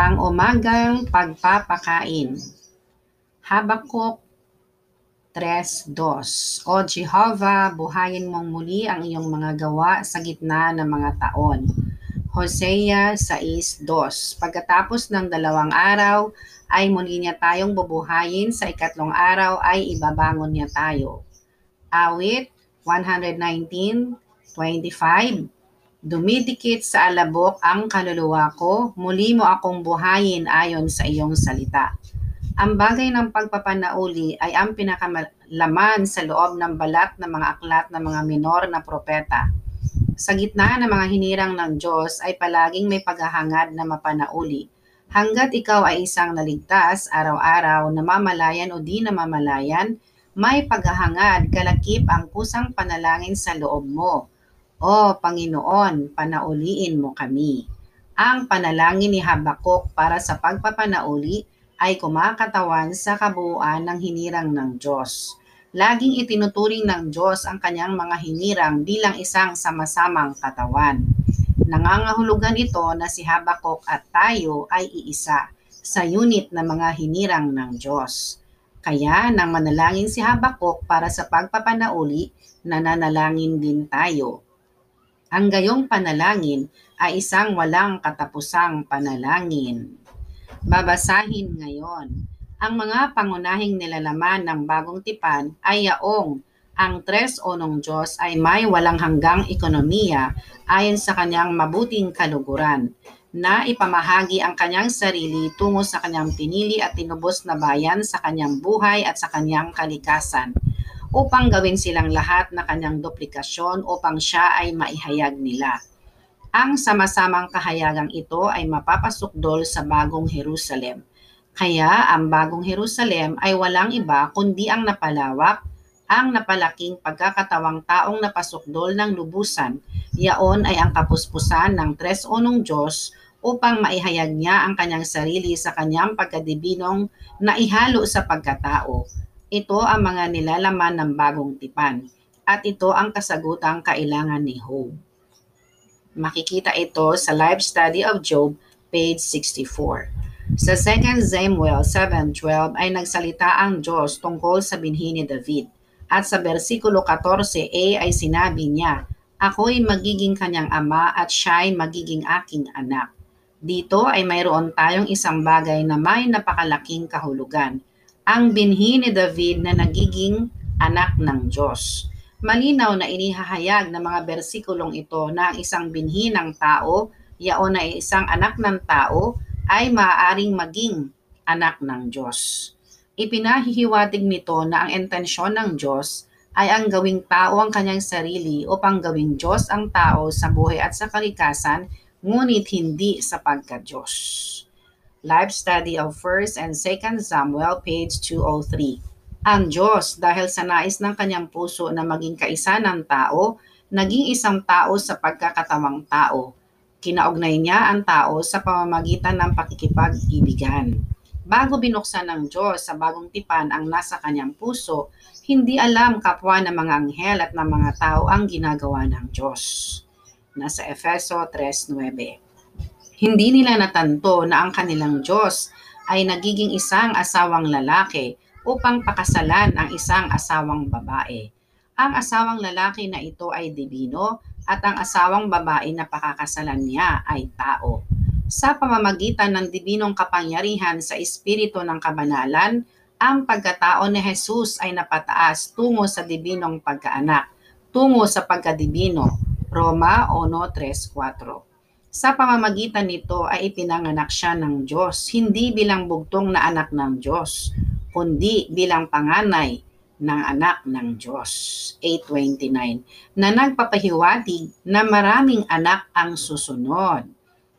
Pang-umagang pagpapakain. Habakuk 3.2 O Jehovah, buhayin mong muli ang iyong mga gawa sa gitna ng mga taon. Hosea 6.2 Pagkatapos ng dalawang araw, ay muli niya tayong bubuhayin, sa ikatlong araw ay ibabangon niya tayo. Awit 119.25 Dumidikit sa alabok ang kaluluwa ko, muli mo akong buhayin ayon sa iyong salita. Ang bagay ng pagpapanauli ay ang pinakalaman sa loob ng balat ng mga aklat ng mga minor na propeta. Sa gitna ng mga hinirang ng Diyos ay palaging may paghahangad na mapanauli. Hanggat ikaw ay isang naligtas araw-araw, namamalayan o di namamalayan, may paghahangad, kalakip ang kusang panalangin sa loob mo o Panginoon, panauliin mo kami. Ang panalangin ni Habakuk para sa pagpapanauli ay kumakatawan sa kabuuan ng hinirang ng Diyos. Laging itinuturing ng Diyos ang kanyang mga hinirang bilang isang sama-samang katawan. Nangangahulugan ito na si Habakuk at tayo ay iisa sa unit ng mga hinirang ng Diyos. Kaya nang manalangin si Habakuk para sa pagpapanauli, nananalangin din tayo ang gayong panalangin ay isang walang katapusang panalangin. Babasahin ngayon. Ang mga pangunahing nilalaman ng bagong tipan ay yaong ang tres onong Diyos ay may walang hanggang ekonomiya ayon sa kanyang mabuting kaluguran na ipamahagi ang kanyang sarili tungo sa kanyang pinili at tinubos na bayan sa kanyang buhay at sa kanyang kalikasan upang gawin silang lahat na kanyang duplikasyon upang siya ay maihayag nila. Ang sama-samang kahayagang ito ay mapapasukdol sa bagong Jerusalem. Kaya ang bagong Jerusalem ay walang iba kundi ang napalawak, ang napalaking pagkakatawang taong napasukdol ng lubusan. Yaon ay ang kapuspusan ng tres onong Diyos upang maihayag niya ang kanyang sarili sa kanyang pagkadibinong na ihalo sa pagkatao ito ang mga nilalaman ng bagong tipan at ito ang kasagutang kailangan ni Job. Makikita ito sa Live Study of Job, page 64. Sa 2 Samuel 7.12 ay nagsalita ang Diyos tungkol sa binhi ni David. At sa versikulo 14a ay sinabi niya, Ako'y magiging kanyang ama at siya'y magiging aking anak. Dito ay mayroon tayong isang bagay na may napakalaking kahulugan ang binhi ni David na nagiging anak ng Diyos. Malinaw na inihahayag ng mga bersikulong ito na ang isang binhi ng tao, yaon na isang anak ng tao, ay maaaring maging anak ng Diyos. Ipinahihiwatig nito na ang intensyon ng Diyos ay ang gawing tao ang kanyang sarili upang gawing Diyos ang tao sa buhay at sa kalikasan, ngunit hindi sa pagka-Diyos. Live Study of 1st and 2nd Samuel, page 203. Ang Diyos, dahil sa nais ng kanyang puso na maging kaisa ng tao, naging isang tao sa pagkakatawang tao. Kinaugnay niya ang tao sa pamamagitan ng pakikipag-ibigan. Bago binuksan ng Diyos sa bagong tipan ang nasa kanyang puso, hindi alam kapwa ng mga anghel at ng mga tao ang ginagawa ng Diyos. Nasa Efeso 3.9 hindi nila natanto na ang kanilang Diyos ay nagiging isang asawang lalaki upang pakasalan ang isang asawang babae. Ang asawang lalaki na ito ay divino at ang asawang babae na pakakasalan niya ay tao. Sa pamamagitan ng dibinong kapangyarihan sa espiritu ng kabanalan, ang pagkatao ni Jesus ay napataas tungo sa dibinong pagkaanak, tungo sa pagkadibino. Roma 1.3.4 sa pamamagitan nito ay ipinanganak siya ng Diyos, hindi bilang bugtong na anak ng Diyos, kundi bilang panganay ng anak ng Diyos. 829 na nagpapahiwatig na maraming anak ang susunod.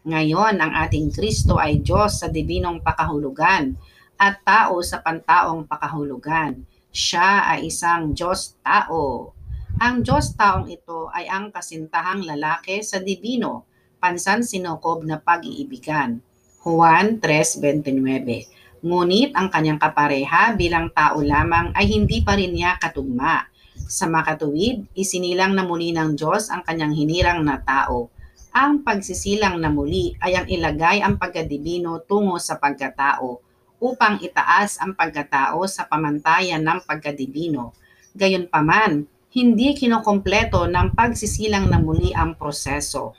Ngayon, ang ating Kristo ay Diyos sa dibinong pakahulugan at tao sa pantaong pakahulugan. Siya ay isang Diyos tao. Ang Diyos taong ito ay ang kasintahang lalaki sa dibino pansan sinukob na pag-iibigan. Juan 3.29 Ngunit ang kanyang kapareha bilang tao lamang ay hindi pa rin niya katugma. Sa makatuwid, isinilang na muli ng Diyos ang kanyang hinirang na tao. Ang pagsisilang na muli ay ang ilagay ang pagkadibino tungo sa pagkatao upang itaas ang pagkatao sa pamantayan ng pagkadibino. Gayunpaman, hindi kinokompleto ng pagsisilang na muli ang proseso.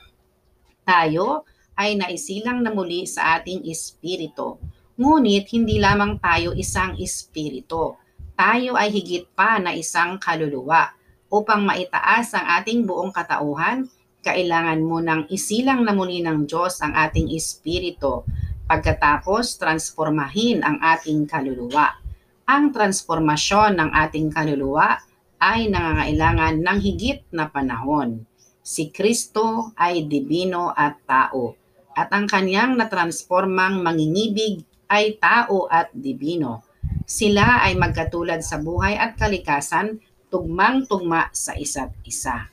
Tayo ay naisilang na muli sa ating espiritu. Ngunit hindi lamang tayo isang espiritu. Tayo ay higit pa na isang kaluluwa. Upang maitaas ang ating buong katauhan, kailangan mo nang isilang na muli ng Diyos ang ating espiritu Pagkatapos, transformahin ang ating kaluluwa. Ang transformasyon ng ating kaluluwa ay nangangailangan ng higit na panahon. Si Kristo ay dibino at tao, at ang kanyang natransformang mangingibig ay tao at dibino. Sila ay magkatulad sa buhay at kalikasan, tugmang-tugma sa isa't isa.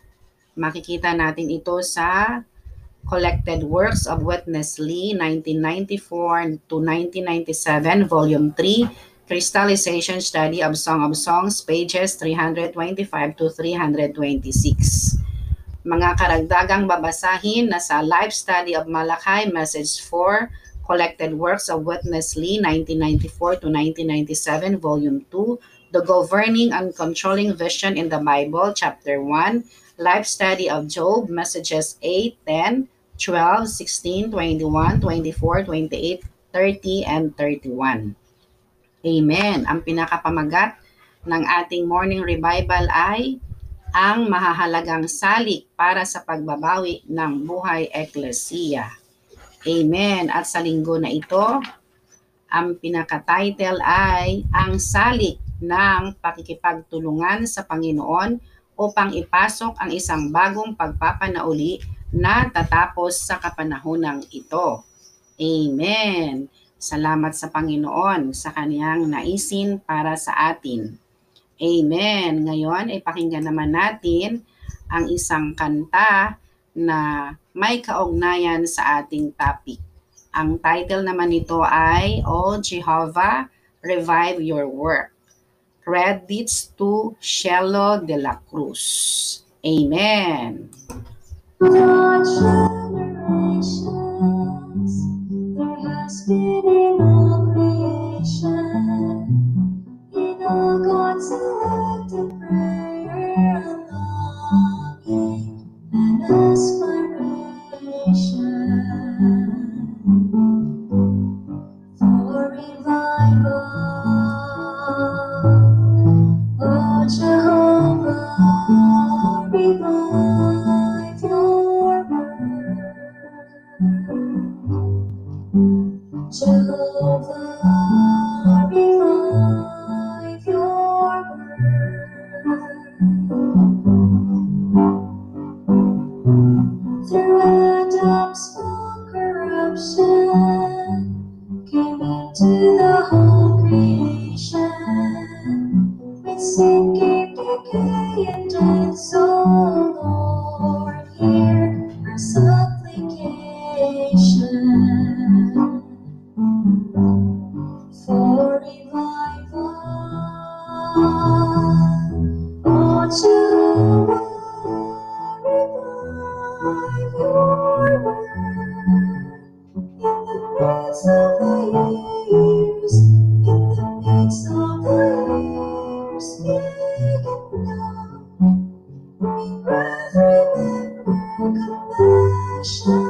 Makikita natin ito sa Collected Works of Witness Lee, 1994 to 1997, Volume 3, Crystallization Study of Song of Songs, pages 325 to 326. Mga karagdagang babasahin na sa Life Study of Malachi, Message 4, Collected Works of Witness Lee, 1994 to 1997, Volume 2, The Governing and Controlling Vision in the Bible, Chapter 1, Life Study of Job, Messages 8, 10, 12, 16, 21, 24, 28, 30, and 31. Amen. Ang pinakapamagat ng ating morning revival ay ang mahahalagang salik para sa pagbabawi ng buhay eklesiya. Amen. At sa linggo na ito, ang pinaka-title ay ang salik ng pakikipagtulungan sa Panginoon upang ipasok ang isang bagong pagpapanauli na tatapos sa kapanahonang ito. Amen. Salamat sa Panginoon sa kaniyang naisin para sa atin. Amen. Ngayon ay pakinggan naman natin ang isang kanta na may kaugnayan sa ating topic. Ang title naman nito ay O Jehovah, Revive Your Work credits to Shelo de la Cruz. Amen. For generations, through Adam's fall corruption, came into the whole creation with sinking decay and death. So, Lord, hear our supplication for revival. compassion.